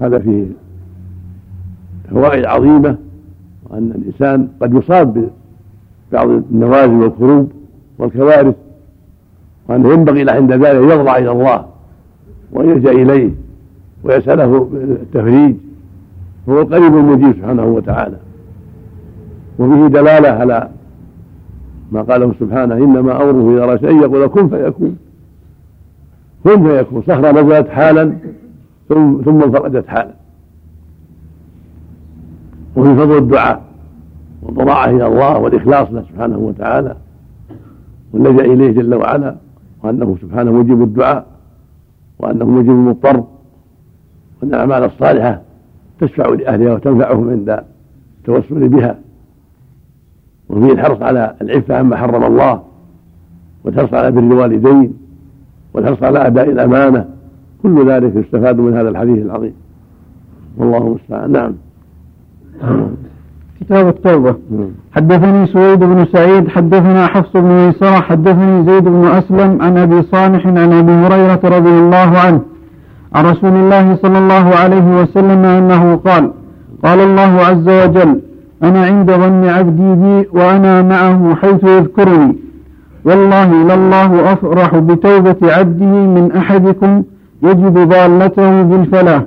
هذا فيه فوائد عظيمة وأن الإنسان قد يصاب ببعض النوازل والكروب والكوارث وأنه ينبغي له عند ذلك يضرع إلى الله ويلجأ إليه ويسأله التفريج. هو القريب المجيب سبحانه وتعالى. وفيه دلالة على ما قاله سبحانه إنما أمره إذا رأى شيء يقول كن فيكون. كن فيكون. صخرة نزلت حالا. ثم ثم انفردت حالا وفي فضل الدعاء والضراعة إلى الله والإخلاص له سبحانه وتعالى واللجأ إليه جل وعلا وأنه سبحانه مجيب الدعاء وأنه مجيب المضطر وأن الأعمال الصالحة تشفع لأهلها وتنفعهم عند التوسل بها. وفيه الحرص على العفة عما حرم الله والحرص على بر الوالدين والحرص على أداء الأمانة كل ذلك يستفاد من هذا الحديث العظيم. والله المستعان. نعم. كتاب التوبة. حدثني سويد بن سعيد حدثنا حفص بن ميسرة حدثني زيد بن أسلم عن أبي صالح عن أبي هريرة رضي الله عنه. عن رسول الله صلى الله عليه وسلم أنه قال قال الله عز وجل أنا عند ظن عبدي بي وأنا معه حيث يذكرني. والله لله أفرح بتوبة عبده من أحدكم يجد ضالته بالفلاح.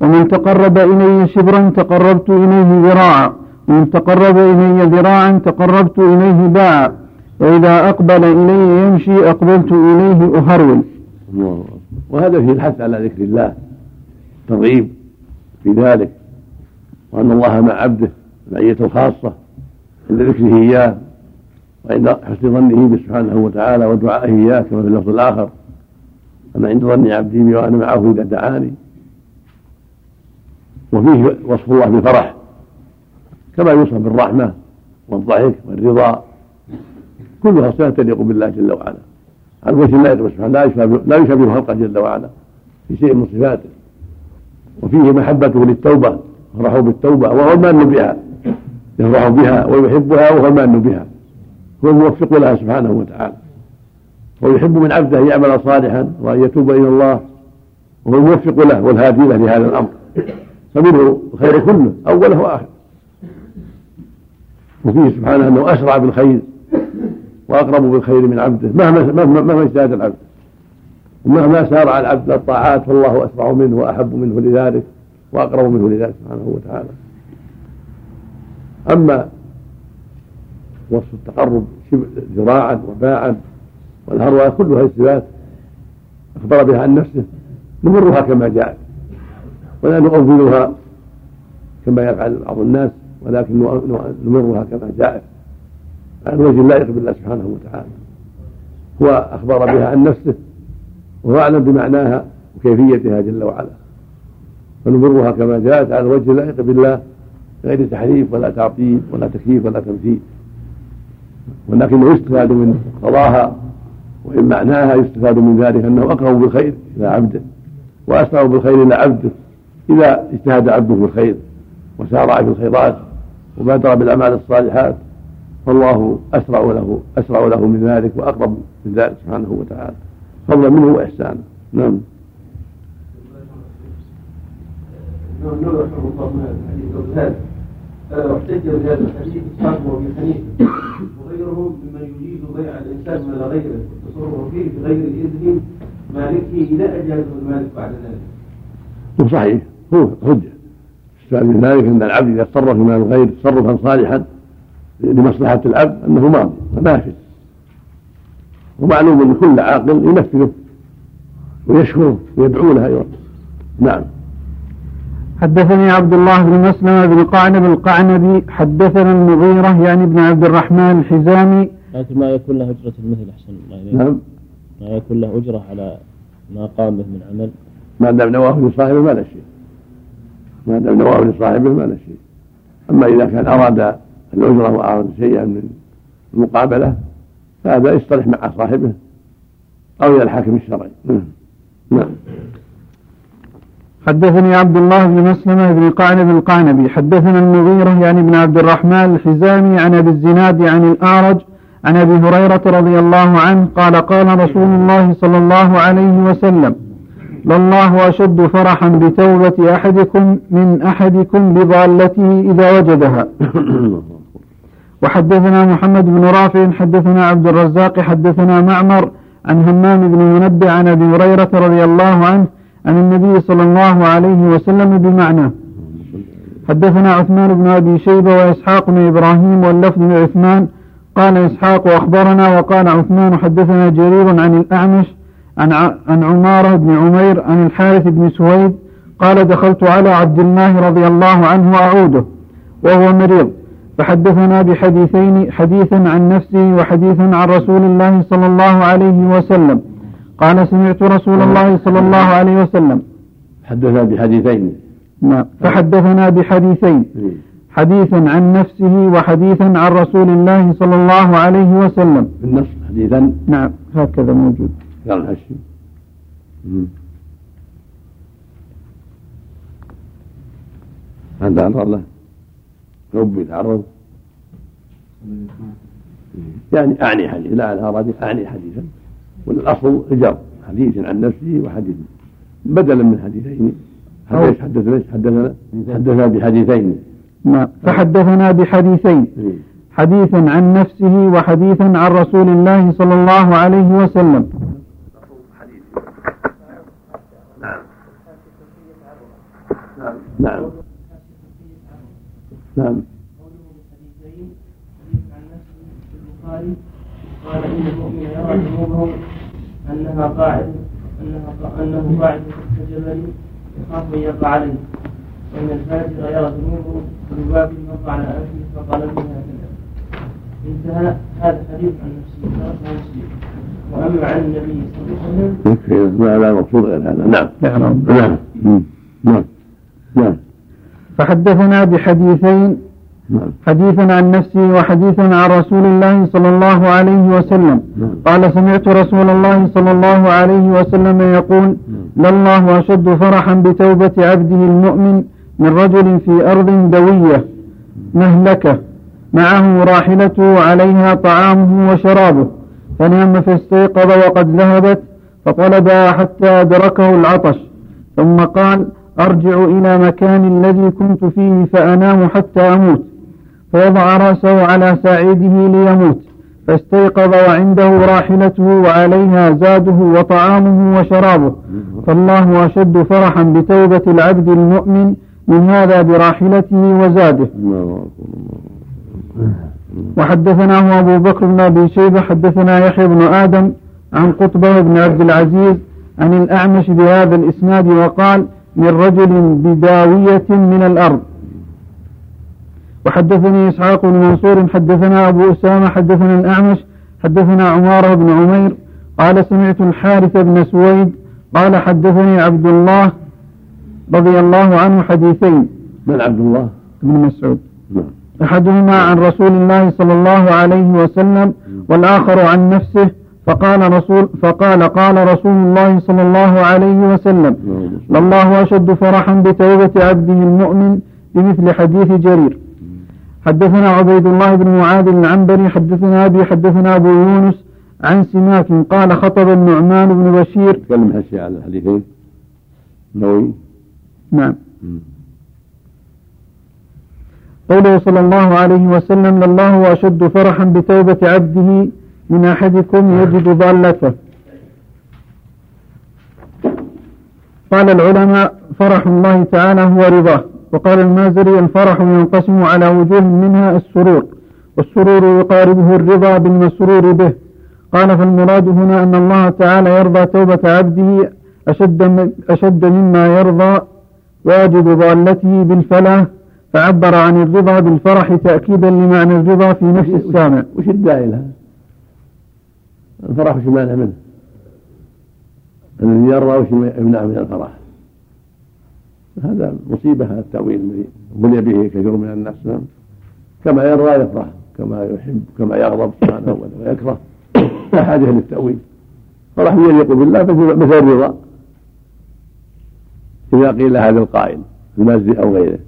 ومن تقرب إلي شبرا تقربت إليه ذراعا. ومن تقرب إلي ذراعا تقربت إليه باعا. وإذا أقبل إلي يمشي أقبلت إليه أهرول. وهذا فيه الحث على ذكر الله. ترغيب في ذلك. وأن الله مع عبده المعية الخاصة. عند ذكره إياه. وعند حسن ظنه به سبحانه وتعالى ودعائه إياه كما في اللفظ الآخر. أنا عند ظن عبدي بي وأنا معه إذا دعاني. وفيه وصف الله بالفرح. كما يوصف بالرحمة والضحك والرضا. كلها صفات تليق بالله جل وعلا. على وجه يقبل سبحانه لا يشبه خلقه جل وعلا في شيء من صفاته. وفيه محبته للتوبة فرحوا بالتوبة وهو المان بها. يفرح بها ويحبها وهو المان بها. هو الموفق لها سبحانه وتعالى. ويحب من عبده أن يعمل صالحا وأن يتوب إلى الله وهو الموفق له والهادي له لهذا الأمر. فمنه الخير كله أوله واخره وفيه سبحانه أنه أسرع بالخير وأقرب بالخير من عبده مهما مهما اجتهد العبد. ومهما سارع العبد للطاعات فالله أسرع منه وأحب منه لذلك وأقرب منه لذلك سبحانه وتعالى. أما وصف التقرب ذراعا وباعا والهروة كلها الصفات أخبر بها عن نفسه نمرها كما جاءت ولا نؤولها كما يفعل بعض الناس ولكن نمرها كما جاءت. عن وجه لا يقبل الله سبحانه وتعالى. هو أخبر بها عن نفسه وهو أعلم بمعناها وكيفيتها جل وعلا. فنمرها كما جاءت على وجه لا يقبل الله غير تحريف ولا تعطيل ولا تكييف ولا تمثيل ولكنه يستفاد من قضاها. وإن معناها يستفاد من ذلك أنه أقرب بالخير إلى عبده وأسرع بالخير إلى عبده إذا اجتهد عبده في الخير وسارع في الخيرات وبادر بالأعمال الصالحات فالله أسرع له أسرع له من ذلك وأقرب من ذلك سبحانه وتعالى. فضلا منه وإحسانا نعم. احتج بهذا الحديث اسحاق وابي حنيفه وغيرهم ممن يجيز بيع الإنسان من غيره والتصرف فيه بغير اذن مالكه اذا اجازه المالك بعد ذلك. هو صحيح. هو حجة. استفاد من ذلك أن العبد إذا تصرف مال الغير تصرفا صالحا لمصلحة العبد أنه ماضي. ونافذ ومعلوم أن كل عاقل ينفذه ويشكره ويدعو له أيضا. نعم. حدثني عبد الله بن مسلم بن قعنب القعنبي حدثنا المغيرة يعني ابن عبد الرحمن الحزامي لكن ما يكون له أجرة المثل أحسن الله إليك. نعم. ما يكون له أجرة على ما قام به من عمل. ما دام نواه لصاحبه ما له شيء. ما دام نواه لصاحبه ما له شيء. أما إذا كان أراد الأجرة وأراد شيئا من المقابلة فهذا يصطلح مع صاحبه أو إلى الحاكم الشرعي. نعم. حدثني عبد الله بن مسلمة بن قعنب القعنبي حدثنا المغيرة يعني بن عبد الرحمن الحزامي عن أبي الزناد عن الأعرج عن أبي هريرة رضي الله عنه قال قال رسول الله صلى الله عليه وسلم لله أشد فرحا بتوبة أحدكم من أحدكم بضالته إذا وجدها. وحدثنا محمد بن رافع حدثنا عبد الرزاق حدثنا معمر عن همام بن منبع عن أبي هريرة رضي الله عنه عن النبي صلى الله عليه وسلم بمعنى حدثنا عثمان بن أبي شيبة وإسحاق بن إبراهيم واللفظ عثمان قال إسحاق أخبرنا وقال عثمان حدثنا جرير عن الأعمش عن عن عمارة بن عمير عن الحارث بن سويد قال دخلت على عبد الله رضي الله عنه أعوده وهو مريض. فحدثنا بحديثين حديثا عن نفسه وحديثا عن رسول الله صلى الله عليه وسلم. قال سمعت رسول الله صلى الله عليه وسلم. حدثنا بحديثين. نعم. فحدثنا بحديثين. حديثا عن نفسه وحديثا عن رسول الله صلى الله عليه وسلم. النص حديثا. نعم هكذا موجود. قال الحشي هذا تعرض له حب يتعرض يعني أعني حديث لا على أراد أعني حديثا. والأصل الجر حديث عن نفسه وحديث بدلا من حديثين. حدث حدثنا حدثنا حدثنا بحديثين. نعم. فحدثنا بحديثين. إيه. حديثا عن نفسه وحديثا عن رسول الله صلى الله عليه وسلم. نعم. نعم. البخاري قال ان المؤمن يرى ذنوبه أنها قاعد انها أنه قاعد تحت جبل يخاف أن يقع عليه. وان الفاجر يرى ذنوبه كذباب وقع على انفه فقال منها هكذا انتهى هذا حديث عن نفسه. تركه مسلم وأما عن النبي صلى الله عليه وسلم يكفي. ما لا مقصود غير هذا. نعم. نعم. نعم. نعم. نعم. فحدثنا بحديثين. نعم. حديثا عن نفسه وحديثا عن رسول الله صلى الله عليه وسلم. نعم. قال سمعت رسول الله صلى الله عليه وسلم يقول لله أشد فرحا بتوبة عبده المؤمن من رجل في أرض دوية مهلكة. معه راحلته عليها طعامه وشرابه. فنام فاستيقظ وقد ذهبت فطلبها حتى أدركه العطش. ثم قال أرجع إلى مكان الذي كنت فيه فأنام حتى أموت. فوضع رأسه على ساعده ليموت. فاستيقظ وعنده راحلته وعليها زاده وطعامه وشرابه. فالله أشد فرحا بتوبة العبد المؤمن من هذا براحلته وزاده. وحدثناه أبو بكر بن أبي شيبة حدثنا يحيى بن آدم عن قطبة بن عبد العزيز عن الأعمش بهذا الإسناد وقال من رجل بداوية من الأرض وحدثني إسحاق بن منصور حدثنا أبو أسامة حدثنا الأعمش حدثنا عمارة بن عمير قال سمعت الحارث بن سويد قال حدثني عبد الله رضي الله عنه حديثين. من عبد الله؟ بن مسعود. نعم. أحدهما عن رسول الله صلى الله عليه وسلم والآخر عن نفسه فقال رسول فقال قال رسول الله صلى الله عليه وسلم لله أشد فرحا بتوبة عبده المؤمن بمثل حديث جرير. حدثنا عبيد الله بن معاذ العنبري حدثنا أبي حدثنا أبو يونس عن سماك قال خطب النعمان بن بشير. تكلم هالشيء على الحديثين؟ نووي؟ نعم. قوله صلى الله عليه وسلم لله أشد فرحا بتوبة عبده من أحدكم يجد ضالته. قال العلماء فرح الله تعالى هو رضاه. وقال المازري الفرح ينقسم على وجوه منها السرور والسرور يقاربه الرضا بالمسرور به. قال فالمراد هنا أن الله تعالى يرضى توبة عبده أشد, أشد مما يرضى واجد ضالته بالفلاح فعبر عن الرضا بالفرح تأكيدا لمعنى الرضا في نفس السامع وش الداعي لها؟ الفرح وش مانع منه؟ الذي يرضى وش يمنع من الفرح؟ هذا مصيبة هذا التأويل الذي بني به كثير من الناس نعم كما يرضى يفرح كما يحب كما يغضب سبحانه ويكره لا حاجة للتأويل فرح يليق بالله مثل الرضا إذا قيل هذا القائل المازي أو غيره.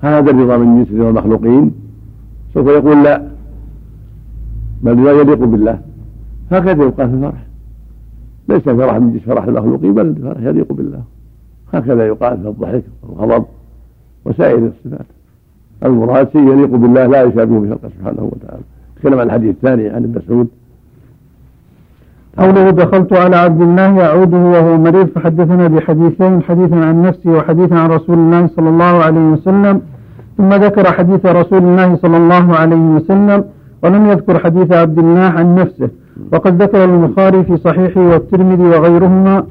هذا الرضا من جنس رضا المخلوقين سوف يقول لا. بل لا يليق بالله. هكذا يبقى في الفرح. ليس فرح من فرح المخلوقين بل فرح يليق بالله. هكذا يقال في الضحك والغضب وسائر الصفات. المراد شيء يليق بالله لا يشابهه في خلقه سبحانه وتعالى. تكلم عن الحديث الثاني عن ابن مسعود. قوله دخلت على عبد الله يعوده وهو مريض فحدثنا بحديثين حديثا عن نفسه وحديثا عن رسول الله صلى الله عليه وسلم. ثم ذكر حديث رسول الله صلى الله عليه وسلم ولم يذكر حديث عبد الله عن نفسه. وقد ذكر البخاري في صحيحه والترمذي وغيرهما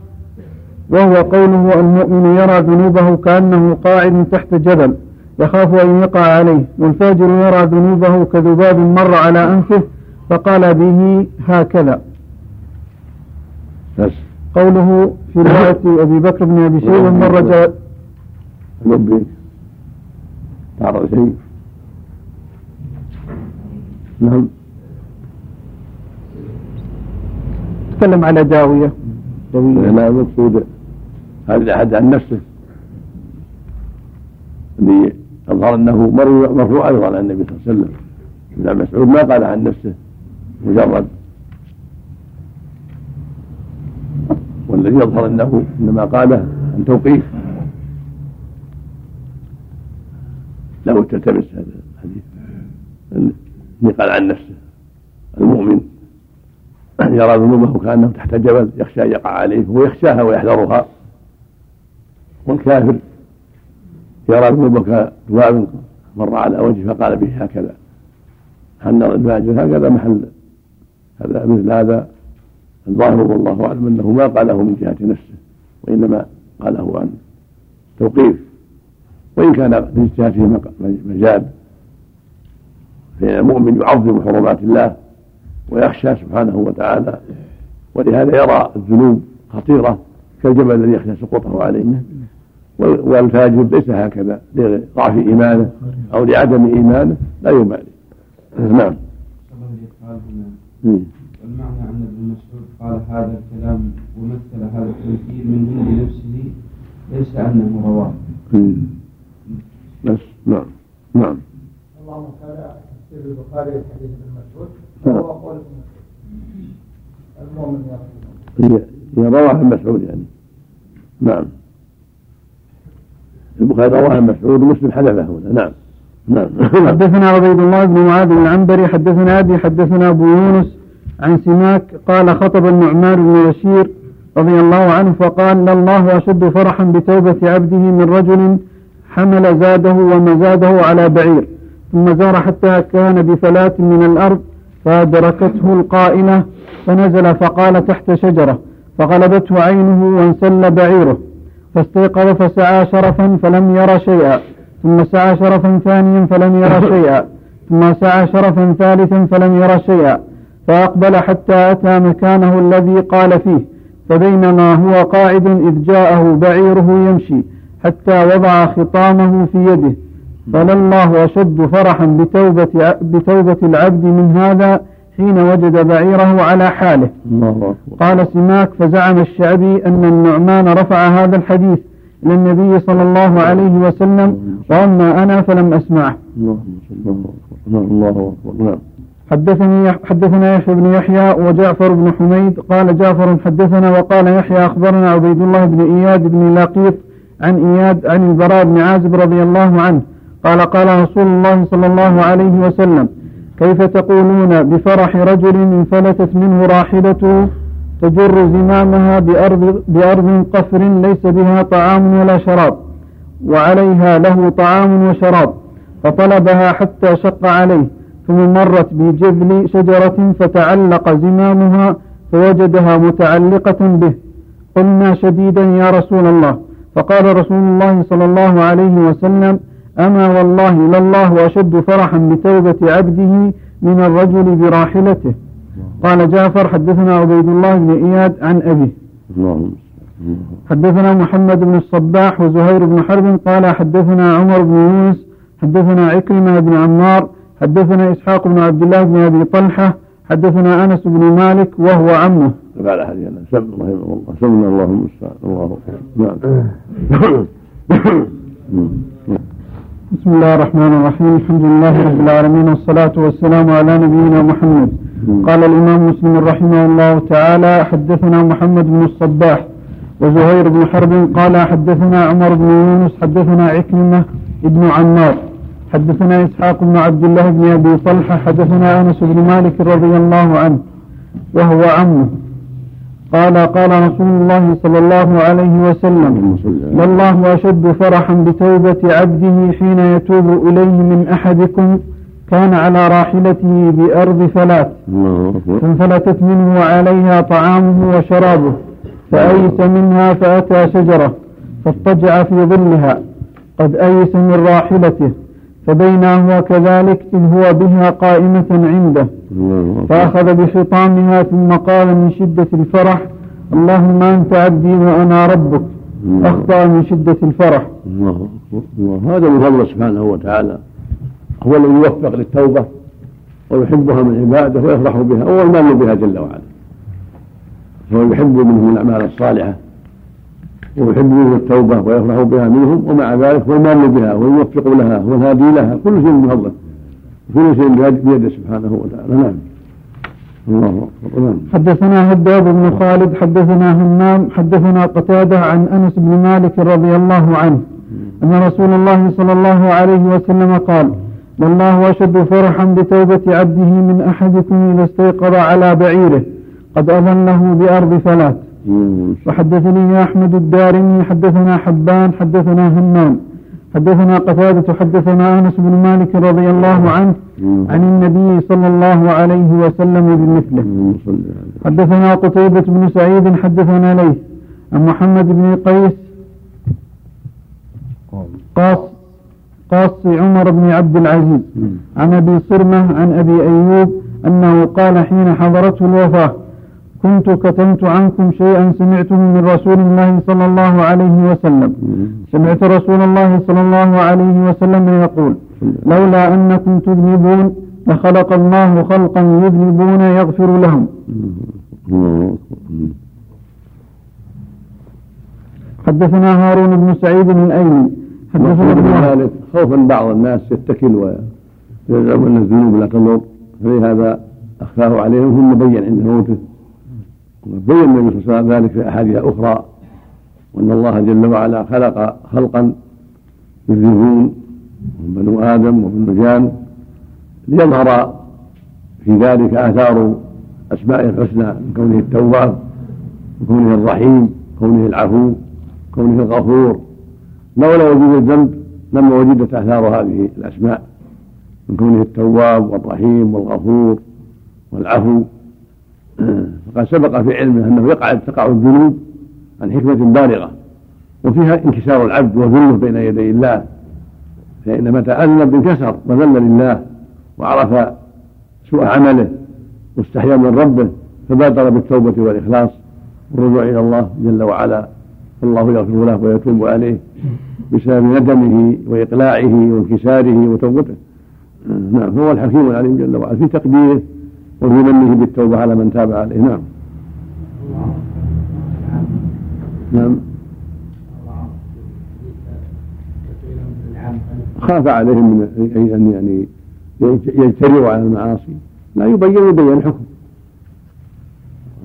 وهو قوله المؤمن يرى ذنوبه كأنه قاعد تحت جبل يخاف أن يقع عليه والفاجر يرى ذنوبه كذباب مر على أنفه فقال به هكذا. بس قوله في رواية أبي بكر بن أبي شيبة مر جاء ربي تعرض شيء؟ نعم. تكلم على جاوية جاوية لا المقصود هذا الأحد عن نفسه. اللي أظهر أنه مرفوع أيضا عن النبي صلى الله عليه وسلم. ابن مسعود ما قال عن نفسه. مجرد والذي يظهر أنه إنما قاله عن توقيف. له تلتبس هذا الحديث. اللي قال عن نفسه. المؤمن يرى ذنوبه كأنه تحت جبل يخشى أن يقع عليه هو يخشاها ويحذرها. والكافر يرى ذنوبه كذباب مر على وجهه فقال به هكذا. أن الفاجر هكذا محل. هذا مثل هذا. الظاهر والله أعلم أنه ما قاله من جهة نفسه وإنما قاله عن توقيف. وإن كان لاجتهاده مجال فإن المؤمن يعظم حرمات الله ويخشى سبحانه وتعالى ولهذا يرى الذنوب خطيرة كالجبل الذي يخشى سقوطه عليه. والفاجر ليس هكذا لضعف إيمانه أو لعدم إيمانه لا يبالي. نعم. والمعنى أن ابن مسعود قال هذا الكلام ومثل هذا التمثيل من عند نفسه ليس أنه رواه بس نعم نعم. اللهم تعالى تفسير البخاري حديث ابن مسعود. وهو قول المؤمن هي هي رواه ابن مسعود يعني. نعم. البخاري رواه ابن مسعود ومسلم حذفه هنا. نعم نعم. حدثنا عبيد الله بن معاذ العنبري حدثنا أبي حدثنا أبو يونس عن سماك قال خطب النعمان بن بشير رضي الله عنه فقال لله أشد فرحا بتوبة عبده من رجل حمل زاده ومزاده على بعير ثم زار حتى كان بفلاة من الأرض فأدركته القائلة فنزل فقال تحت شجرة فغلبته عينه وانسل بعيره فاستيقظ فسعى شرفا فلم ير شيئا ثم سعى شرفا ثانيا فلم ير شيئا ثم سعى شرفا ثالثا فلم ير شيئا فأقبل حتى أتى مكانه الذي قال فيه فبينما هو قاعد إذ جاءه بعيره يمشي حتى وضع خطامه في يده. فلله أشد فرحا بتوبة, بتوبة العبد من هذا حين وجد بعيره على حاله. الله قال سماك فزعم الشعبي أن النعمان رفع هذا الحديث إلى النبي صلى الله عليه وسلم وأما أنا فلم أسمعه. الله الله أكبر. نعم. حدثني حدثنا يحيى بن يحيى وجعفر بن حميد قال جعفر حدثنا وقال يحيى أخبرنا عبيد الله بن إياد بن لاقيط عن إياد عن البراء بن عازب رضي الله عنه قال قال رسول الله صلى الله عليه وسلم كيف تقولون بفرح رجل انفلتت منه راحلته تجر زمامها بأرض, بأرض قفر ليس بها طعام ولا شراب وعليها له طعام وشراب فطلبها حتى شق عليه ثم مرت بجذل شجرة فتعلق زمامها فوجدها متعلقة به. قلنا شديدا يا رسول الله. فقال رسول الله صلى الله عليه وسلم أما والله لله أشد فرحا بتوبة عبده من الرجل براحلته. قال جعفر حدثنا عبيد الله بن إياد عن أبيه. حدثنا محمد بن الصباح وزهير بن حرب قال حدثنا عمر بن يونس حدثنا عكرمة بن عمار حدثنا إسحاق بن عبد الله بن أبي طلحة حدثنا أنس بن مالك وهو عمه. بعد حديث سم رحمه الله سمنا الله المستعان الله نعم بسم الله الرحمن الرحيم الحمد لله رب العالمين والصلاة والسلام على نبينا محمد. قال الإمام مسلم رحمه الله تعالى حدثنا محمد بن الصباح وزهير بن حرب قال حدثنا عمر بن يونس حدثنا عكرمة بن عمار. حدثنا إسحاق بن عبد الله بن أبي طلحة حدثنا أنس بن مالك رضي الله عنه وهو عمه. قال قال رسول الله صلى الله عليه وسلم لله أشد فرحا بتوبة عبده حين يتوب إليه من أحدكم كان على راحلته بأرض فلات. فانفلتت منه وعليها طعامه وشرابه فأيس منها فأتى شجرة فاضطجع في ظلها قد أيس من راحلته. فبينا هو كذلك إذ هو بها قائمة عنده. فأخذ بخطامها ثم قال من شدة الفرح اللهم أنت عبدي وأنا ربك. أخطأ من شدة الفرح. الله الله هذا من فضله سبحانه وتعالى. هو الذي يوفق للتوبة ويحبها من عباده ويفرح بها والمال بها جل وعلا. فهو يحب منهم الأعمال الصالحة. ويحب التوبة ويفرح بها منهم ومع ذلك هو المال بها والموفق لها والهادي لها كل شيء من فضله كل شيء بيده سبحانه وتعالى. نعم. الله أكبر. نعم. حدثنا هداب بن خالد حدثنا همام حدثنا قتادة عن أنس بن مالك رضي الله عنه أن رسول الله صلى الله عليه وسلم قال والله أشد فرحا بتوبة عبده من أحدكم إذا استيقظ على بعيره قد أظله بأرض فلات. وحدثني أحمد الدارمي حدثنا حبان حدثنا همام. حدثنا قتادة حدثنا أنس بن مالك رضي الله عنه عن النبي صلى الله عليه وسلم بمثله. حدثنا قتيبة بن سعيد حدثنا ليث. عن محمد بن قيس. قاص قاص عمر بن عبد العزيز. عن أبي صرمة عن أبي أيوب أنه قال حين حضرته الوفاة. كنت كتمت عنكم شيئا سمعته من رسول الله صلى الله عليه وسلم. سمعت رسول الله صلى الله عليه وسلم يقول لولا أنكم تذنبون لخلق الله خلقا يذنبون يغفر لهم. حدثنا هارون بن سعيد الأيلي. حدثنا ابن ذلك خوفا بعض الناس يتكل ويزعم أن الذنوب لا تضر فلهذا أخفاه عليهم ثم بين عند موته. وبين النبي صلى الله عليه وسلم ذلك في أحاديث أخرى وإن الله جل وعلا خلق خلقا يذنبون بنو آدم وابن جان ليظهر في ذلك آثار اسمائه الحسنى من كونه التواب وكونه الرحيم كونه العفو كونه الغفور. لولا وجود الذنب لما وجدت آثار هذه الأسماء من كونه التواب والرحيم والغفور والعفو. فقد سبق في علمه أنه يقع تقع الذنوب عن حكمة بالغة وفيها انكسار العبد وذله بين يدي الله فإن متى أذنب انكسر وذل لله وعرف سوء عمله واستحيا من ربه فبادر بالتوبة والإخلاص والرجوع إلى الله جل وعلا. والله يغفر له ويتوب عليه بسبب ندمه وإقلاعه وانكساره وتوبته. نعم هو الحكيم العليم جل وعلا في تقديره وفي منه بالتوبة على من تاب عليه. نعم. نعم. خاف عليهم من أن يعني يجترئوا على المعاصي. لا يبين يبين الحكم.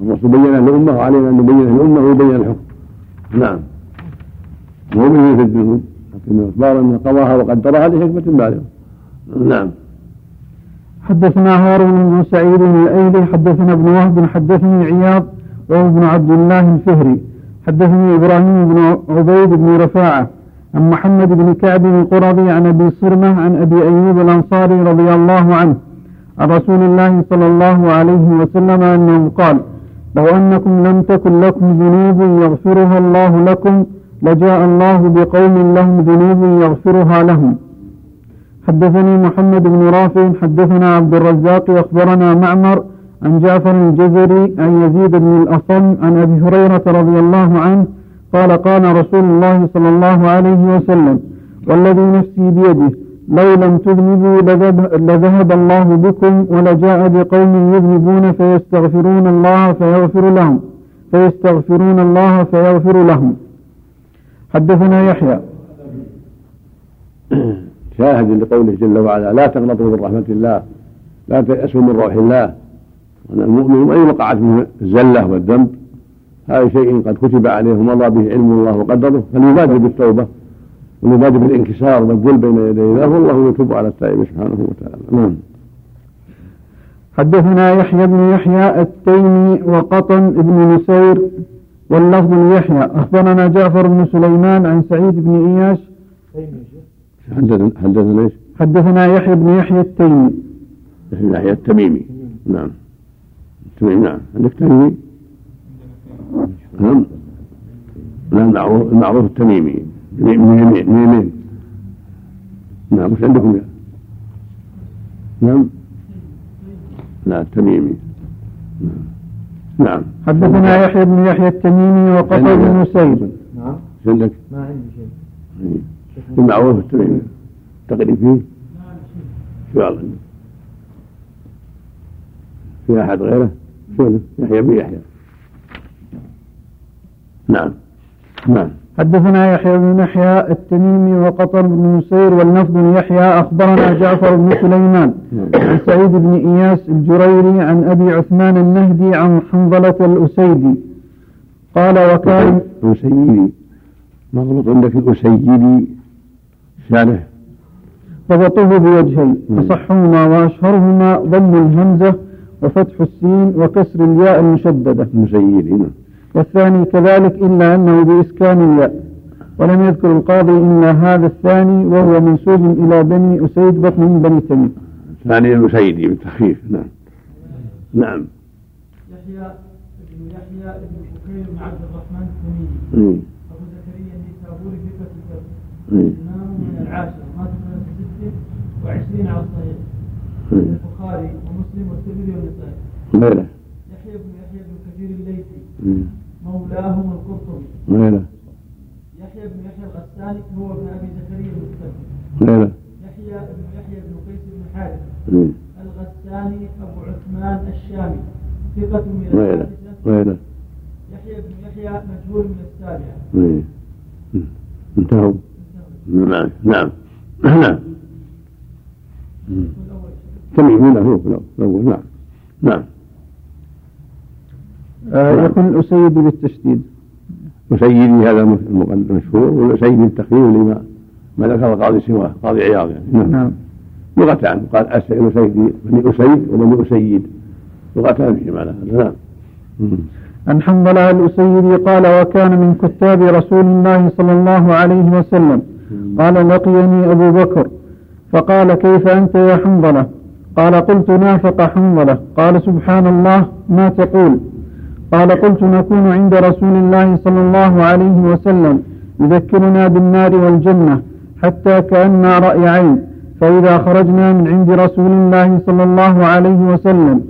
الرسول بين الأمة وعلينا أن نبين الأمة ويبين الحكم. نعم. مو من في الذنوب لكن أن قضاها وقدرها لحكمة بالغة. نعم. حدثنا هارون بن سعيد الأيلي حدثنا ابن وهب حدثني عياض وهو ابن عبد الله الفهري. حدثني إبراهيم بن عبيد بن رفاعة عن محمد بن كعب القرظي عن أبي صرمه عن أبي أيوب الأنصاري رضي الله عنه عن رسول الله صلى الله عليه وسلم أنه قال لو أنكم لم تكن لكم ذنوب يغفرها الله لكم لجاء الله بقوم لهم ذنوب يغفرها لهم. حدثني محمد بن رافع حدثنا عبد الرزاق أخبرنا معمر عن جعفر الجزري عن يزيد بن الأصم عن أبي هريرة رضي الله عنه قال قال رسول الله صلى الله عليه وسلم والذي نفسي بيده لو لم تذنبوا لذهب الله بكم ولجاء بقوم يذنبون فيستغفرون الله فيغفر لهم فيستغفرون الله فيغفر لهم. حدثنا يحيى. شاهد لقوله جل وعلا لا تقنطوا من رحمة الله لا تيأسوا من روح الله. أن المؤمن وإن وقعت منه الزلة والذنب هذا شيء قد كتب عليه ومضى به علم الله وقدره فليبادر بالتوبة وليبادر بالانكسار والذل بين يدي الله والله يتوب على التائب سبحانه وتعالى. نعم. حدثنا يحيى بن يحيى التيمي وقطن بن نسير واللفظ ليحيى أخبرنا جعفر بن سليمان عن سعيد بن إياش. حدثنا حدثنا إيش؟ حدثنا يحيى بن يحيى التيمي. يحيى التميمي. نعم. التميمي نعم. عندك تميمي؟ نعم. لا المعروف المعروف التميمي. من يمين من يمين نعم وش عندكم؟ يا نعم. لا التميمي. نعم. نعم. حدثنا يحيى بن يحيى التميمي وقتل بن سيد. نعم. إيش عندك؟ ما عندي شيء. المعروف التميمي تقريب فيه؟ شو عندك؟ في أحد غيره؟ شو يحيى بن يحيى نعم نعم حدثنا يحيى بن يحيى التميمي وقطر بن نسير واللفظ يحيى أخبرنا جعفر بن سليمان عن سعيد بن إياس الجريري عن أبي عثمان النهدي عن حنظلة الأسيدي قال وكان أسيدي مغلوط عندك الأسيدي شارح ضبطوه بوجهين أصحهما وأشهرهما ضم الهمزة وفتح السين وكسر الياء المشددة. نعم والثاني كذلك إلا أنه بإسكان الياء. ولم يذكر القاضي إلا هذا الثاني وهو منسوب إلى بني أسيد بطن من بني تميم. ثاني الأسيدي بالتخفيف نعم. نعم. يحيى بن يحيى بن بكير بن عبد الرحمن التميمي. أبو زكريا النيسابوري ثقة من العاشرة مات سنة ست وعشرين على الصحيح. البخاري ومسلم والترمذي والنسائي. يحيى بن يحيى بن كثير الليثي. مولاهم القرطبي. يحيى بن يحيى الغساني هو ابن أبي زكريا غيره يحيى بن يحيى بن قيس بن حارث. الغساني أبو عثمان الشامي. ثقة من الحادثة يحيى بن يحيى مجهول من السابعة. انتهوا. نعم نعم. نعم. هو الأول نعم. نعم. آه يكون الأسيد بالتشديد. وسيدي هذا المقدم مشهور والسيدي التخفيف لما ما ذكر القاضي سواه قاضي عياض يعني. نعم. نعم. لغتان قال أسيد سيدي بني أسيد وبني أسيد. لغتان في معنى هذا نعم. عن حنظلة الأسيدي قال وكان من كتاب رسول الله صلى الله عليه وسلم. قال لقيني أبو بكر. فقال كيف أنت يا حنظلة؟ قال قلت نافق حنظلة. قال سبحان الله ما تقول؟ قال قلت نكون عند رسول الله صلى الله عليه وسلم يذكرنا بالنار والجنة حتى كأننا رأي عين. فإذا خرجنا من عند رسول الله صلى الله عليه وسلم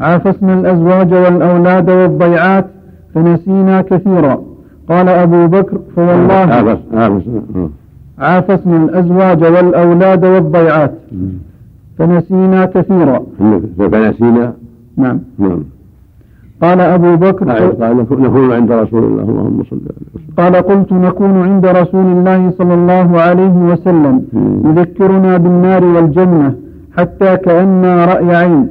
عافسنا الأزواج والأولاد والضيعات فنسينا كثيرا. قال أبو بكر فوالله. آه. عافسنا الأزواج والأولاد والضيعات. فنسينا كثيرا. فنسينا؟ نعم. نعم. قال أبو بكر قال نكون عند رسول الله اللهم صل قال قلت نكون عند رسول الله صلى الله عليه وسلم. يذكرنا بالنار والجنة حتى كأننا رأي عين.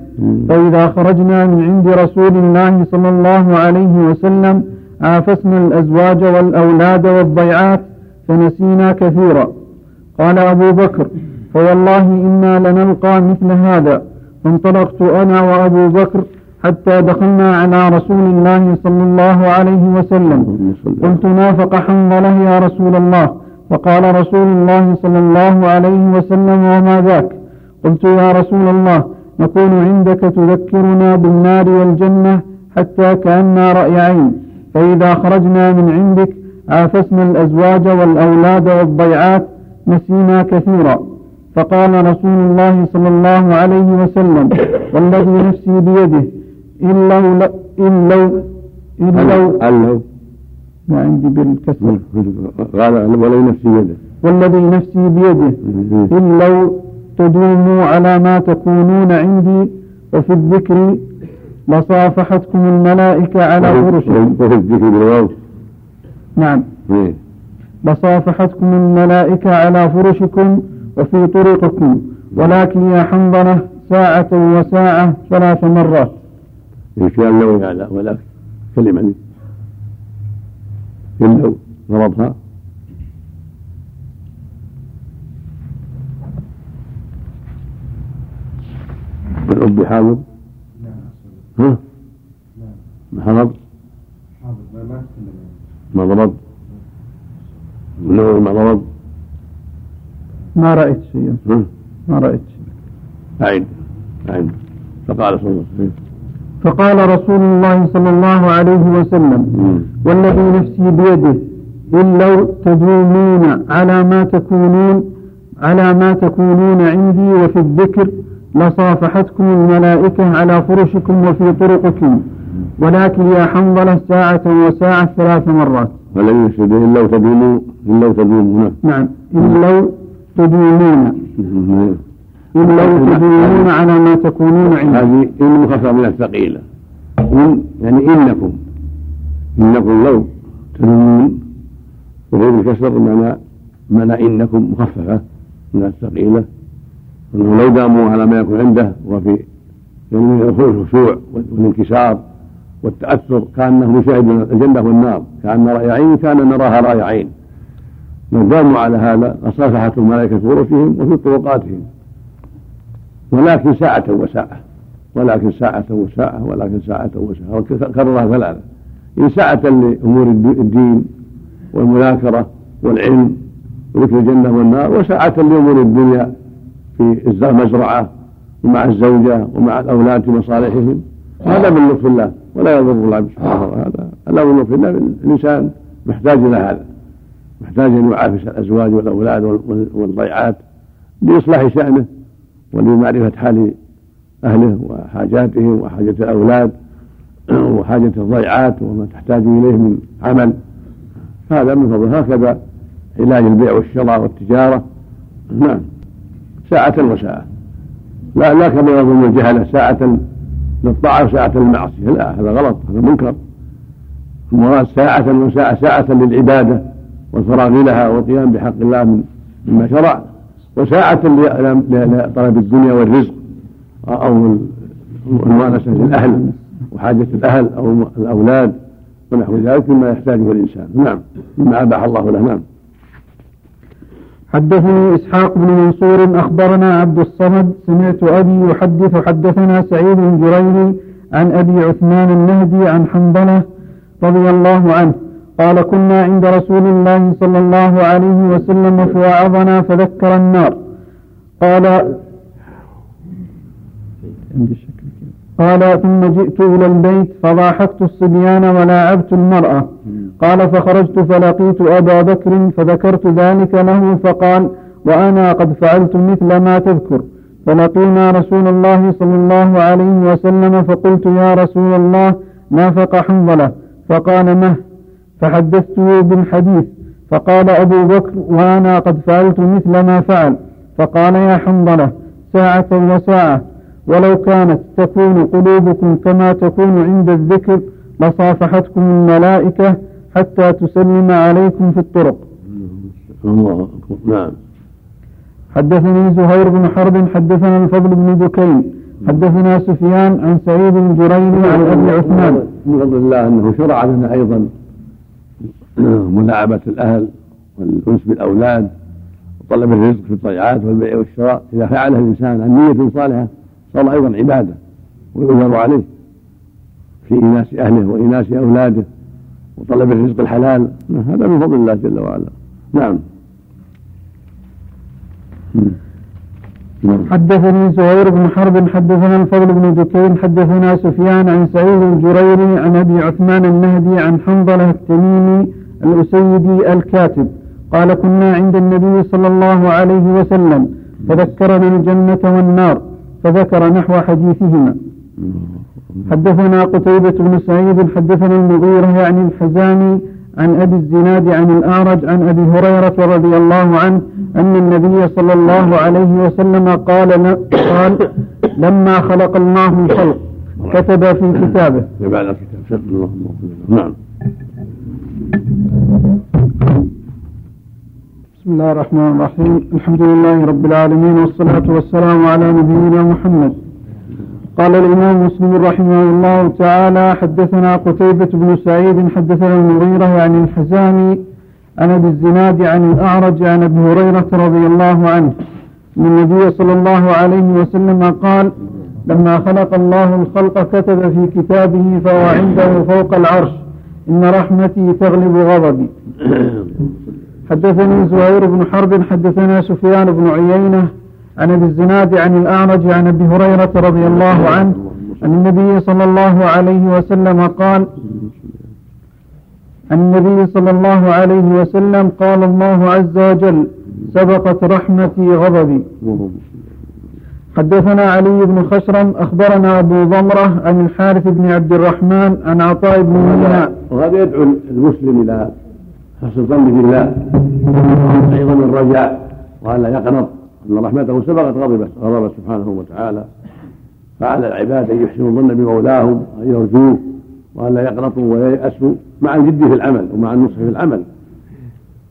فإذا خرجنا من عند رسول الله صلى الله عليه وسلم عافسنا الأزواج والأولاد والضيعات فنسينا كثيرا. قال أبو بكر فوالله إنا لنلقى مثل هذا. فانطلقت أنا وأبو بكر حتى دخلنا على رسول الله صلى الله عليه وسلم. قلت نافق حنظلة يا رسول الله. فقال رسول الله صلى الله عليه وسلم وما ذاك؟ قلت يا رسول الله نكون عندك تذكرنا بالنار والجنة حتى كأننا رأي عين. فإذا خرجنا من عندك عافسنا الأزواج والأولاد والضيعات نسينا كثيرا. فقال رسول الله صلى الله عليه وسلم والذي نفسي بيده إن لو إن لو إن لو ما عندي بالكسر. قال ولو نفسي يده والذي نفسي بيده إن لو تدوموا على ما تكونون عندي وفي الذكر لصافحتكم الملائكة على فرشكم وفي الذكر بالواو نعم. إيه. لصافحتكم الملائكة على فرشكم وفي طرقكم. ولكن يا حنظلة ساعة وساعة ثلاث مرات. الكلام النووي على ولا. كلمة. دي لو ضربها. من أبي لا أصل ها؟ لا ما حضر حاضر ما ما تكلم ما رأيت شيئا. ما رأيت شيئا. أعد أعد فقال صلى الله عليه وسلم. فقال رسول الله صلى الله عليه وسلم. والذي نفسي بيده إن لو تدومون على ما تكونون على ما تكونون عندي وفي الذكر لصافحتكم الملائكة على فرشكم وفي طرقكم. ولكن يا حنظلة ساعة وساعة ثلاث مرات. والذي يشهد إن لو تدوموا إن لو تدوموا نعم. إن لو تدومون نعم. إن لو تدومون على ما تكونون عندي هذه إن مخففة من الثقيلة. إن يعني إنكم. إنكم لو تدومون وغير الكسر معنى معنى إنكم مخففة من الثقيلة. أنه لو داموا على ما يكون عنده وفي يعني الخشوع والانكسار والتأثر كأنه يشاهد الجنة والنار كأن رأي عين كأن نراها رأي عين لو داموا على هذا لصافحت الملائكة في غرفهم وفي طرقاتهم. ولكن ساعة وساعة ولكن ساعة وساعة ولكن ساعة وساعة كررها ثلاثة. إن ساعة لأمور الدين والمذاكرة والعلم وذكر الجنة والنار وساعة لأمور الدنيا في المزرعة ومع الزوجة ومع الأولاد في مصالحهم. هذا من لطف الله. ولا يضر سبحانه هذا لطف الله الإنسان محتاج إلى هذا. محتاج أن يعافس الأزواج والأولاد والضيعات لإصلاح شأنه ولمعرفة حال أهله وحاجاتهم وحاجة الأولاد وحاجة الضيعات وما تحتاج إليه من عمل. هذا من فضل هكذا علاج البيع والشراء والتجارة. نعم. ساعة وساعة. لا لا كما يظن الجهلة ساعة للطاعة وساعة للمعصية لا هذا غلط هذا منكر. المراد ساعة وساعة ساعة للعبادة والفراغ لها والقيام بحق الله مما شرع وساعة لطلب الدنيا والرزق أو المؤانسة للأهل وحاجة الأهل أو الأولاد ونحو ذلك مما يحتاجه الإنسان. نعم مما أباح الله له. نعم. حدثني إسحاق بن منصور أخبرنا عبد الصمد سمعت أبي يحدث حدثنا سعيد بن جريري عن أبي عثمان النهدي عن حنظلة رضي الله عنه قال كنا عند رسول الله صلى الله عليه وسلم فوعظنا فذكر النار. قال قال ثم جئت إلى البيت فضاحكت الصبيان ولاعبت المرأة. قال فخرجت فلقيت أبا بكر فذكرت ذلك له فقال وأنا قد فعلت مثل ما تذكر. فلقينا رسول الله صلى الله عليه وسلم فقلت يا رسول الله نافق حنظلة. فقال مه. فحدثته بالحديث. فقال أبو بكر وأنا قد فعلت مثل ما فعل. فقال يا حنظلة ساعة وساعة. ولو كانت تكون قلوبكم كما تكون عند الذكر لصافحتكم الملائكة حتى تسلم عليكم في الطرق. الله نعم. حدثني زهير بن حرب حدثنا الفضل بن بكين حدثنا سفيان عن سعيد بن جرير عن أبي عثمان. من فضل الله أنه شرع لنا أيضا ملاعبة الأهل والأنس بالأولاد وطلب الرزق في الطيعات والبيع والشراء. إذا فعله الإنسان عن نيه صالحه صار أيضا عبادة ويؤجر عليه في إناس أهله وإناس أولاده. وطلب الرزق الحلال. هذا من فضل الله جل وعلا. نعم. حدثني زهير بن حرب حدثنا الفضل بن دكين حدثنا سفيان عن سعيد الجريري عن أبي عثمان النهدي عن حنظلة التميمي الأسيدي الكاتب. قال كنا عند النبي صلى الله عليه وسلم فذكرنا الجنة والنار فذكر نحو حديثهما. حدثنا قتيبة بن سعيد حدثنا المغيرة يعني الحزامي عن أبي الزناد عن الأعرج عن أبي هريرة رضي الله عنه أن النبي صلى الله عليه وسلم قال قال لما خلق الله الخلق كتب في كتابه. نعم. بسم الله الرحمن الرحيم. الحمد لله رب العالمين والصلاة والسلام على نبينا محمد. قال الإمام مسلم رحمه الله تعالى حدثنا قتيبة بن سعيد حدثنا المغيرة عن الحزامي عن أبي الزناد عن الأعرج عن أبي هريرة رضي الله عنه. أن النبي صلى الله عليه وسلم قال لما خلق الله الخلق كتب في كتابه فهو عنده فوق العرش. إن رحمتي تغلب غضبي. حدثني زهير بن حرب حدثنا سفيان بن عيينة عن أبي الزناد عن الأعرج عن أبي هريرة رضي الله عنه عن النبي صلى الله عليه وسلم قال النبي صلى الله عليه وسلم قال الله عز وجل سبقت رحمتي غضبي. حدثنا علي بن خشرم أخبرنا أبو ضمرة عن الحارث بن عبد الرحمن عن عطاء بن ميناء وهذا يدعو المسلم إلى حسن الظن بالله أيضا الرجاء وألا يقنط. أن رحمته سبقت غضب غضب سبحانه وتعالى. فعلى العباد أن يحسنوا الظن بمولاهم وأن يرجوه وألا يقنطوا وييأسوا مع الجد في العمل ومع النصح في العمل.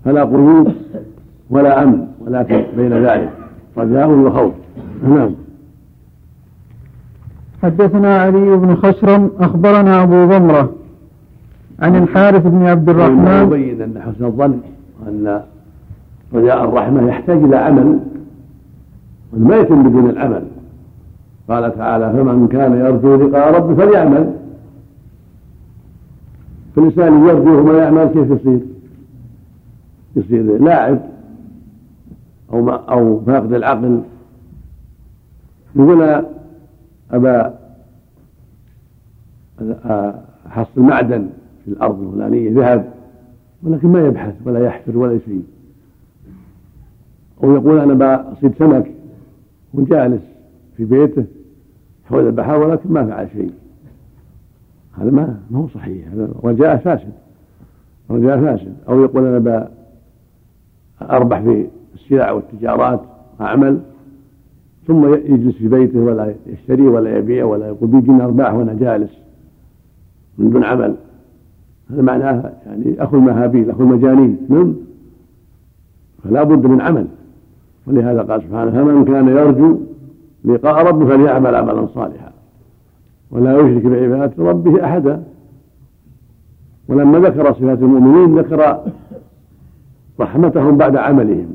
فلا قيود ولا أمن ولكن بين ذلك. رجاء وخوف. نعم. حدثنا علي بن خشرم أخبرنا أبو ضمرة عن الحارث بن عبد الرحمن. يبين أن حسن الظن وأن رجاء الرحمة يحتاج إلى عمل ما يتم بدون العمل قال تعالى فمن كان يرجو لقاء ربه فليعمل. فالإنسان يرجو وما يعمل كيف يصير؟ يصير لاعب أو ما أو فاقد العقل. يقول أبا أحصل معدن في الأرض الفلانية ذهب ولكن ما يبحث ولا يحفر ولا شيء أو يقول أنا بصيد سمك. وجالس في بيته حول البحر ولكن ما فعل شيء. هذا ما ما هو صحيح هذا رجاء فاسد رجاء فاسد. أو يقول أنا أربح في السلع والتجارات أعمل. ثم يجلس في بيته ولا يشتري ولا يبيع ولا يقول بيجيني أرباح وأنا جالس من دون عمل. هذا معناه يعني أخو المهابيل أخو المجانين نعم. فلا بد من عمل. ولهذا قال سبحانه فمن كان يرجو لقاء ربه فليعمل عملا صالحا. ولا يشرك بعبادة ربه أحدا. ولما ذكر صفات المؤمنين ذكر رحمتهم بعد عملهم.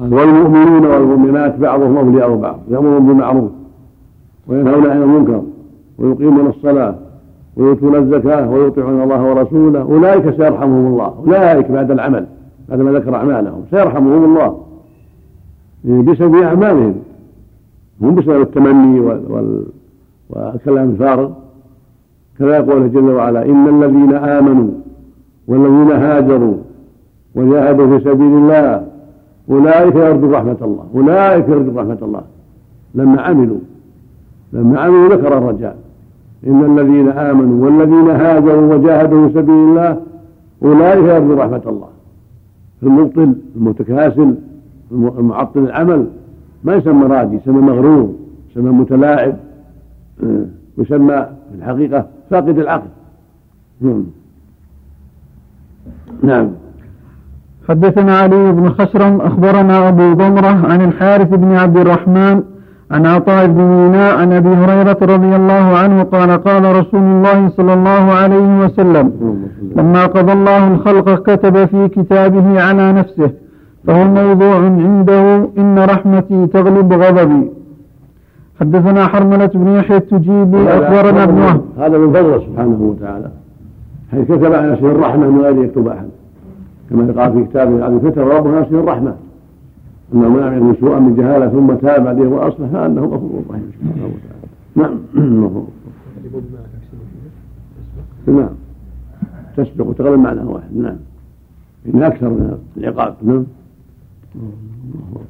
قال والمؤمنون والمؤمنات بعضهم أولياء بعض يأمرون بالمعروف وينهون عن المنكر ويقيمون الصلاة ويؤتون الزكاة ويطيعون الله ورسوله. أولئك سيرحمهم الله. أولئك بعد العمل بعدما ذكر أعمالهم سيرحمهم الله. بسبب أعمالهم. هم بسبب التمني وال... والكلام الفارغ. كما يقول جل وعلا إن الذين آمنوا والذين هاجروا وجاهدوا في سبيل الله أولئك يرجو رحمة الله. أولئك يرجو رحمة الله. لما عملوا لما عملوا ذكر الرجاء. إن الذين آمنوا والذين هاجروا وجاهدوا في سبيل الله أولئك يرجو رحمة الله. المبطل المتكاسل المعطل العمل ما يسمى راجي يسمى مغرور يسمى متلاعب آه، يسمى في الحقيقة فاقد العقل. نعم. نعم. حدثنا علي بن خشرم أخبرنا أبو ضمرة عن الحارث بن عبد الرحمن عن عطاء بن ميناء عن أبي هريرة رضي الله عنه قال قال رسول الله صلى الله عليه وسلم لما قضى الله الخلق كتب في كتابه على نفسه فهو موضوع عنده إن رحمتي تغلب غضبي. حدثنا حرملة بن يحيى التجيبي أخبرنا ابن وهب. هذا من فضله سبحانه وتعالى. حيث كتب على نفسه الرحمة من غير يكتب أحد. كما قال في كتابه هذه الفترة وربنا نفسه الرحمة. أنه من عمل سوءا من جهالة ثم تاب عليه وأصلح فأنه غفور رحيم سبحانه وتعالى. نعم. نعم. تسبق وتغلب معنى واحد. نعم. إن أكثر من العقاب. نعم.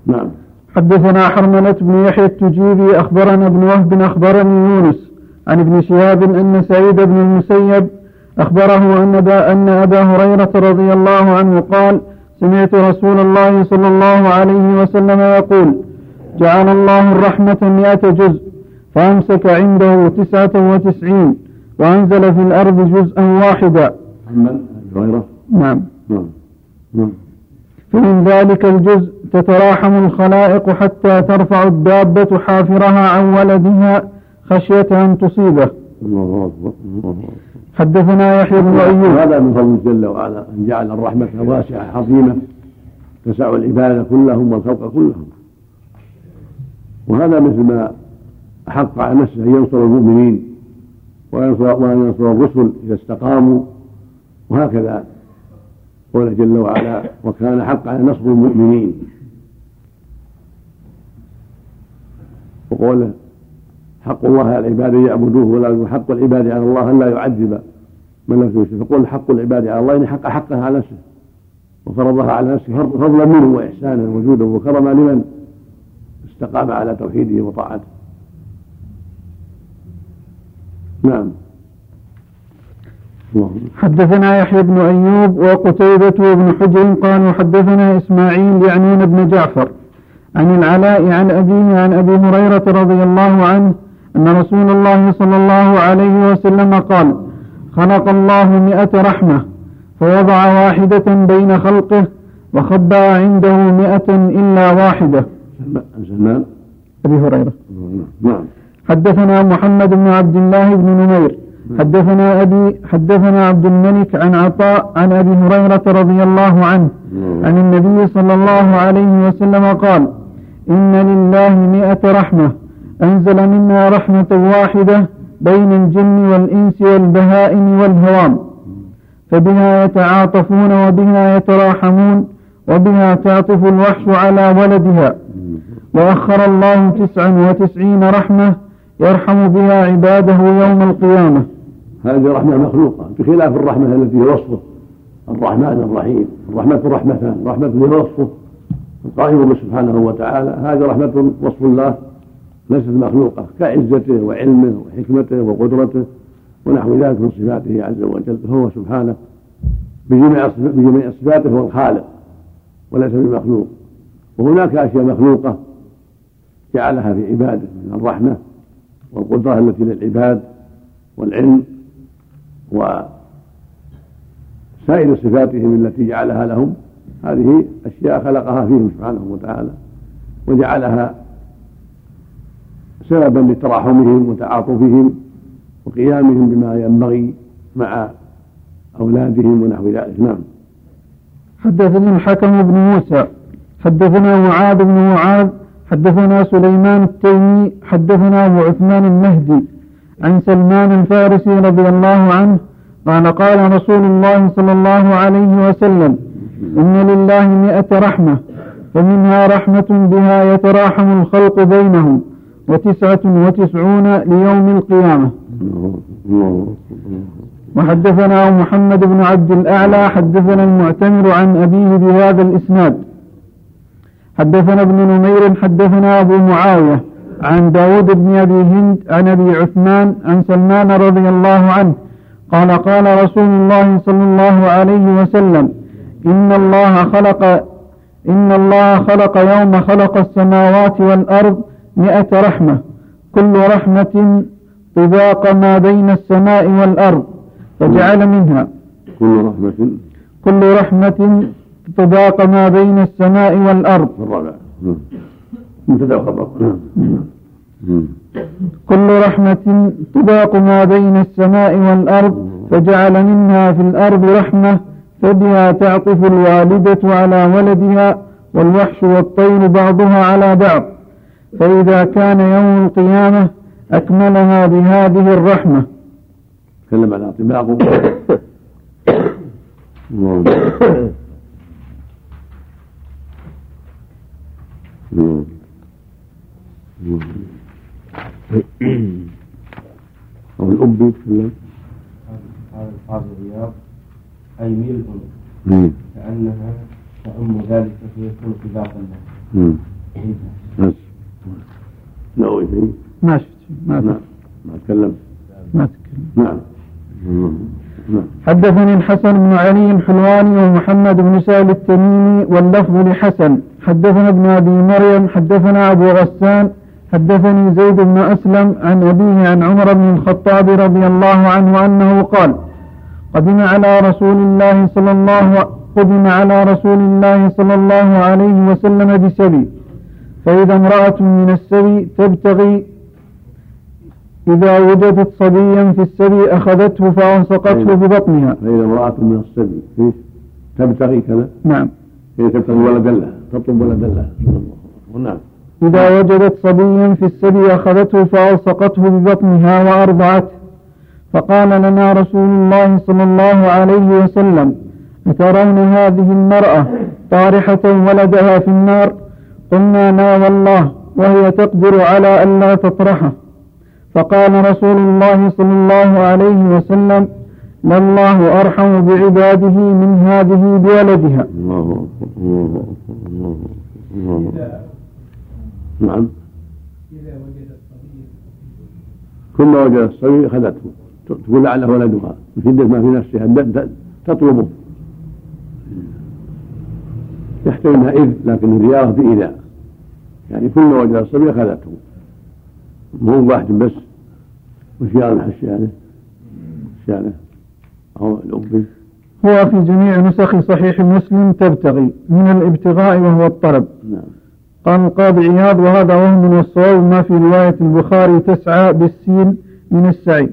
نعم. حدثنا حرملة بن يحيى التجيبي أخبرنا ابن وهب أخبرني يونس عن ابن شهاب أن سعيد بن المسيب أخبره أن أن أبا هريرة رضي الله عنه قال سمعت رسول الله صلى الله عليه وسلم يقول جعل الله الرحمة مئة جزء فأمسك عنده تسعة وتسعين وأنزل في الأرض جزءا واحدا. نعم. نعم. نعم. فمن ذلك الجزء تتراحم الخلائق حتى ترفع الدابة حافرها عن ولدها خشية أن تصيبه. حدثنا يحيى بن أيوب. هذا من فضل جل وعلا أن جعل الرحمة واسعة عظيمة تسع العباد كلهم والخلق كلهم. وهذا مثل ما أحق على نفسه أن ينصر المؤمنين وينصر وأن ينصر الرسل إذا استقاموا وهكذا قول جل وعلا وكان حق على نصر المؤمنين. وقوله حق الله على العباد أن يعبدوه ولا حق العباد على الله أن لا يعذب من لم يشرك. فقول حق العباد على الله إن حق حقها على نفسه وفرضها على نفسه فضلا منه وإحسانا وجودا وكرما لمن استقام على توحيده وطاعته. نعم. حدثنا يحيى بن أيوب وقتيبة بن حجر قالوا حدثنا إسماعيل يعنون ابن جعفر عن العلاء عن أبيه عن أبي هريرة رضي الله عنه أن رسول الله صلى الله عليه وسلم قال خلق الله مئة رحمة فوضع واحدة بين خلقه وخبأ عنده مئة إلا واحدة. سلمان. أبي هريرة. نعم. حدثنا محمد بن عبد الله بن نمير حدثنا أبي حدثنا عبد الملك عن عطاء عن أبي هريرة رضي الله عنه عن النبي صلى الله عليه وسلم قال إن لله مئة رحمة أنزل منها رحمة واحدة بين الجن والإنس والبهائم والهوام فبها يتعاطفون وبها يتراحمون وبها تعطف الوحش على ولدها. وأخر الله تسعا وتسعين رحمة يرحم بها عباده يوم القيامة. هذه رحمة مخلوقة بخلاف الرحمة التي هي وصفه. الرحمن الرحيم الرحمة رحمتان رحمة هي وصفه. القائم به سبحانه وتعالى هذه رحمة وصف الله ليست مخلوقة كعزته وعلمه وحكمته وقدرته ونحو ذلك من صفاته عز وجل فهو سبحانه. بجميع بجميع صفاته هو الخالق وليس بمخلوق. وهناك أشياء مخلوقة جعلها في عباده من الرحمة. والقدرة التي للعباد والعلم وسائر صفاتهم التي جعلها لهم هذه أشياء خلقها فيهم سبحانه وتعالى وجعلها سببا لتراحمهم وتعاطفهم وقيامهم بما ينبغي مع أولادهم ونحو ذلك. نعم. حدثني الحكم بن موسى حدثنا معاذ بن معاذ حدثنا سليمان التيمي حدثنا أبو عثمان المهدي عن سلمان الفارسي رضي الله عنه قال قال رسول الله صلى الله عليه وسلم إن لله مئة رحمة فمنها رحمة بها يتراحم الخلق بينهم وتسعة وتسعون ليوم القيامة. وحدثنا محمد بن عبد الأعلى حدثنا المعتمر عن أبيه بهذا الإسناد. حدثنا ابن نمير حدثنا أبو معاوية عن داود بن أبي هند عن أبي عثمان عن سلمان رضي الله عنه قال قال رسول الله صلى الله عليه وسلم إن الله خلق إن الله خلق يوم خلق السماوات والأرض مئة رحمة كل رحمة طباق ما بين السماء والأرض فجعل منها كل رحمة. كل رحمة طباق ما بين السماء والأرض. الرابع مبتدا وخبر كل رحمة طباق ما بين السماء والأرض فجعل منها في الأرض رحمة فبها تعطف الوالدة على ولدها والوحش والطير بعضها على بعض. فإذا كان يوم القيامة أكملها بهذه الرحمة. تكلم على أو الأب يتكلم قال القاضي عياض أي ملء. كأنها تعم ذلك فيكون طباقا له. بس نووي فيه ما شفت. ما نعم ما تكلم ما تكلم نعم. نعم. حدثني الحسن بن علي الحلواني ومحمد بن سهل التميمي واللفظ لحسن. حدثنا ابن أبي مريم حدثنا أبو غسان حدثني زيد بن أسلم عن أبيه عن عمر بن الخطاب رضي الله عنه أنه قال قدم على رسول الله صلى الله قدم على رسول الله صلى الله عليه وسلم بسبي فإذا امرأة من السبي تبتغي إذا وجدت صبيا في السبي أخذته فألصقته. ببطنها فإذا امرأة من السبي؟ تبتغي كذا نعم هي تبتغي ولدا لها تطلب ولدا لها نعم. إذا وجدت صبيا في السبي أخذته فألصقته ببطنها وأرضعته. فقال لنا رسول الله صلى الله عليه وسلم أترون هذه المرأة طارحة ولدها في النار؟ قلنا لا والله وهي تقدر على أن لا تطرحه. فقال رسول الله صلى الله عليه وسلم لله أرحم بعباده من هذه بولدها. الله الله الله الله نعم. إذا وجد الصبي كل ما وجد الصبي أخذته. تقول لعله ولدها شدة ما في نفسها تطلبه. يحتمل انها إذ لكن الزيارة بإذاء يعني كل ما وجد الصبي أخذته. مو واحد بس. وشيال حشانه شانه أو هو في جميع نسخ صحيح مسلم تبتغي من الابتغاء وهو الطلب. نعم. قال القاضي عياض وهذا وهم والصواب ما في رواية البخاري تسعى بالسين من السعي.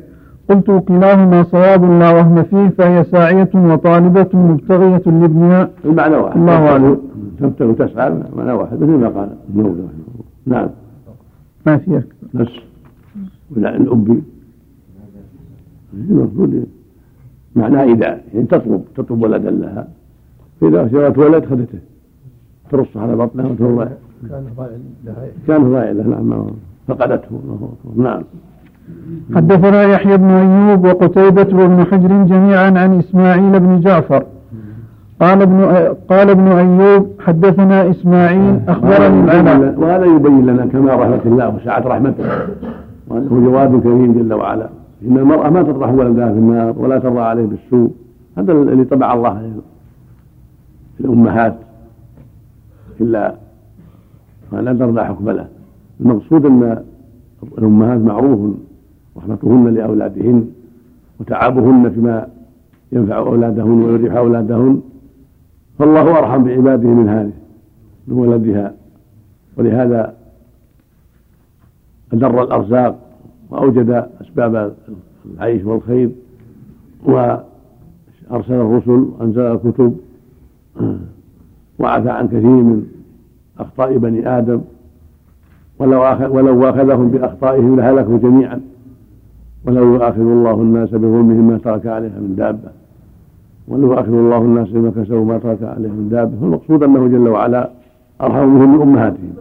قلت كلاهما صواب لا وهم فيه فهي ساعية وطالبة مبتغية لابنها. المعنى واحد. الله أعلم. تبتغي وتسعى معنى واحد. مثل ما قال. نعم. ما في أكثر بس. ولا الأب المفروض معناه إذا يعني تطلب تطلب ولدا لها. فإذا جاءت ولد خذته. ترص على بطنها وترضع كان ضائع لها. كان ضائع له نعم. فقدته. نعم. حدثنا يحيى بن أيوب وقتيبة وابن حجر جميعا عن إسماعيل بن جعفر. قال ابن قال ابن أيوب حدثنا إسماعيل أخبرني العلاء وهذا يبين لنا كمال رحمة الله وسعة رحمته. وأنه جواد كريم جل وعلا. إن المرأة ما تطرح ولدها في النار ولا ترضى عليه بالسوء. هذا الذي طبع الله في الأمهات. إلا لا ترضى حكم له. المقصود أن الأمهات معروف رحمتهن لأولادهن وتعبهن فيما ينفع أولادهن ويريح أولادهن. فالله أرحم بعباده من هذه من ولدها. ولهذا أدر الأرزاق وأوجد أسباب العيش والخير وأرسل الرسل وأنزل الكتب وعفى عن كثير من أخطاء بني آدم ولو ولو واخذهم بأخطائهم لهلكوا جميعا. ولو يؤاخذ الله الناس بظلمهم ما ترك عليها من دابة. ولو يؤاخذ الله الناس بما كسبوا ما ترك عليها من دابة. فالمقصود أنه جل وعلا أرحم بهم من أمهاتهم.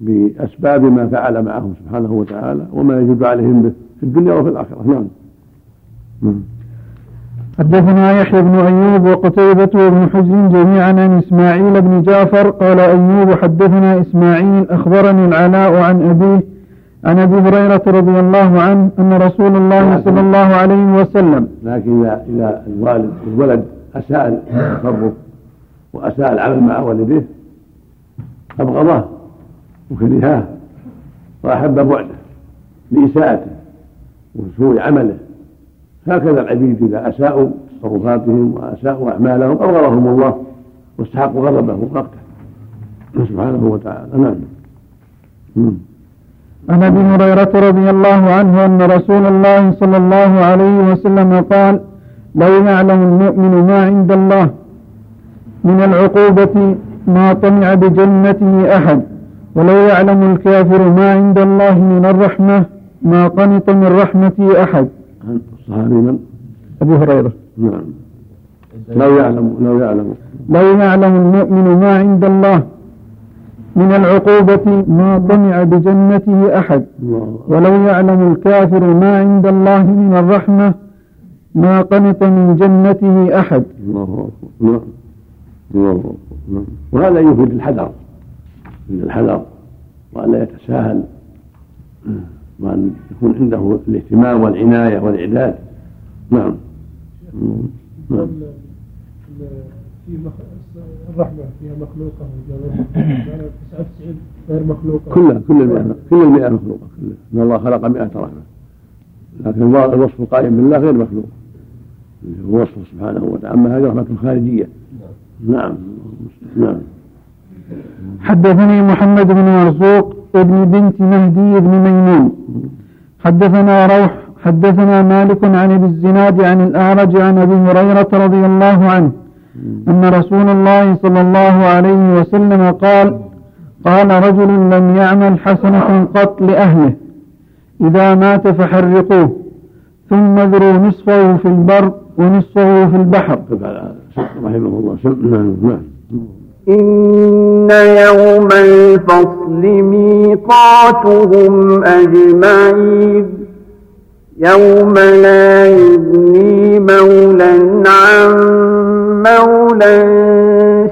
بأسباب ما فعل معهم سبحانه وتعالى وما يجب عليهم به في الدنيا وفي الآخرة. نعم. حدثنا يحيى بن أيوب وقتيبة وابن حجر جميعا عن إسماعيل بن جعفر قال أيوب حدثنا إسماعيل أخبرني العلاء عن أبيه عن أبي هريرة رضي الله عنه أن رسول الله صلى الله عليه وسلم لكن إذا إذا الوالد الولد أساء التصرف وأساء العمل مع والديه أبغضاه وكرهاه وأحب بعده لإساءته وسوء عمله. هكذا العبيد إذا أساءوا تصرفاتهم وأساءوا أعمالهم أبغضهم الله واستحقوا غضبه ومقته سبحانه وتعالى. نعم. عن أبي هريرة رضي الله عنه أن رسول الله صلى الله عليه وسلم قال لو يعلم المؤمن ما عند الله من العقوبة ما طمع بجنته أحد ولو يعلم الكافر ما عند الله من الرحمة ما قنط من رحمة أحد. عن الصحابي من؟ أبو هريرة. نعم. لو يعلم لو يعلم. لو يعلم المؤمن ما عند الله من العقوبة ما طمع بجنته الله. ولو يعلم الكافر ما عند الله من الرحمة ما قنط من جنته أحد. الله أكبر. نعم. الله أكبر. نعم. وهذا يفيد الحذر. من الحذر وأن لا يتساهل وأن يكون عنده الاهتمام والعناية والإعداد نعم. نعم. في الرحمة فيها مخلوقة وغير مخلوقة 99 غير مخلوقة. كلها كل المئة كل المئة مخلوقة. كلها. إن الله خلق مئة رحمة. لكن الوصف القائم بالله غير مخلوق. هو وصفه سبحانه وتعالى. أما هذه رحمة خارجية. نعم. نعم. حدثني محمد بن مرزوق ابن بنت مهدي بن ميمون. حدثنا روح حدثنا مالك عن ابي الزناد عن الأعرج عن أبي هريرة رضي الله عنه أن رسول الله صلى الله عليه وسلم قال قال رجل لم يعمل حسنة قط لأهله. إذا مات فحرقوه ثم اذروا نصفه في البر ونصفه في البحر. رحمه الله. نعم إن يوم الفصل ميقاتهم أجمعين يوم لا يغني مولا عن مولا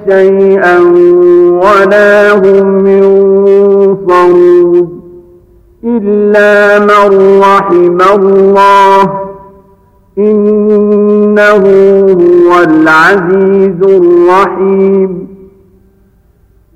شيئا ولا هم ينصرون إلا من رحم الله إنه هو العزيز الرحيم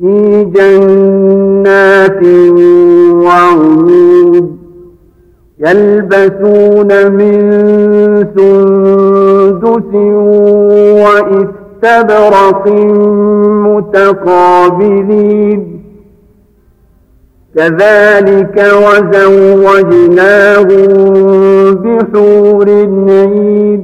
في جنات وعيون يلبسون من سندس وإثم استبرق متقابلين. كذلك وزوجناهم بحور عين.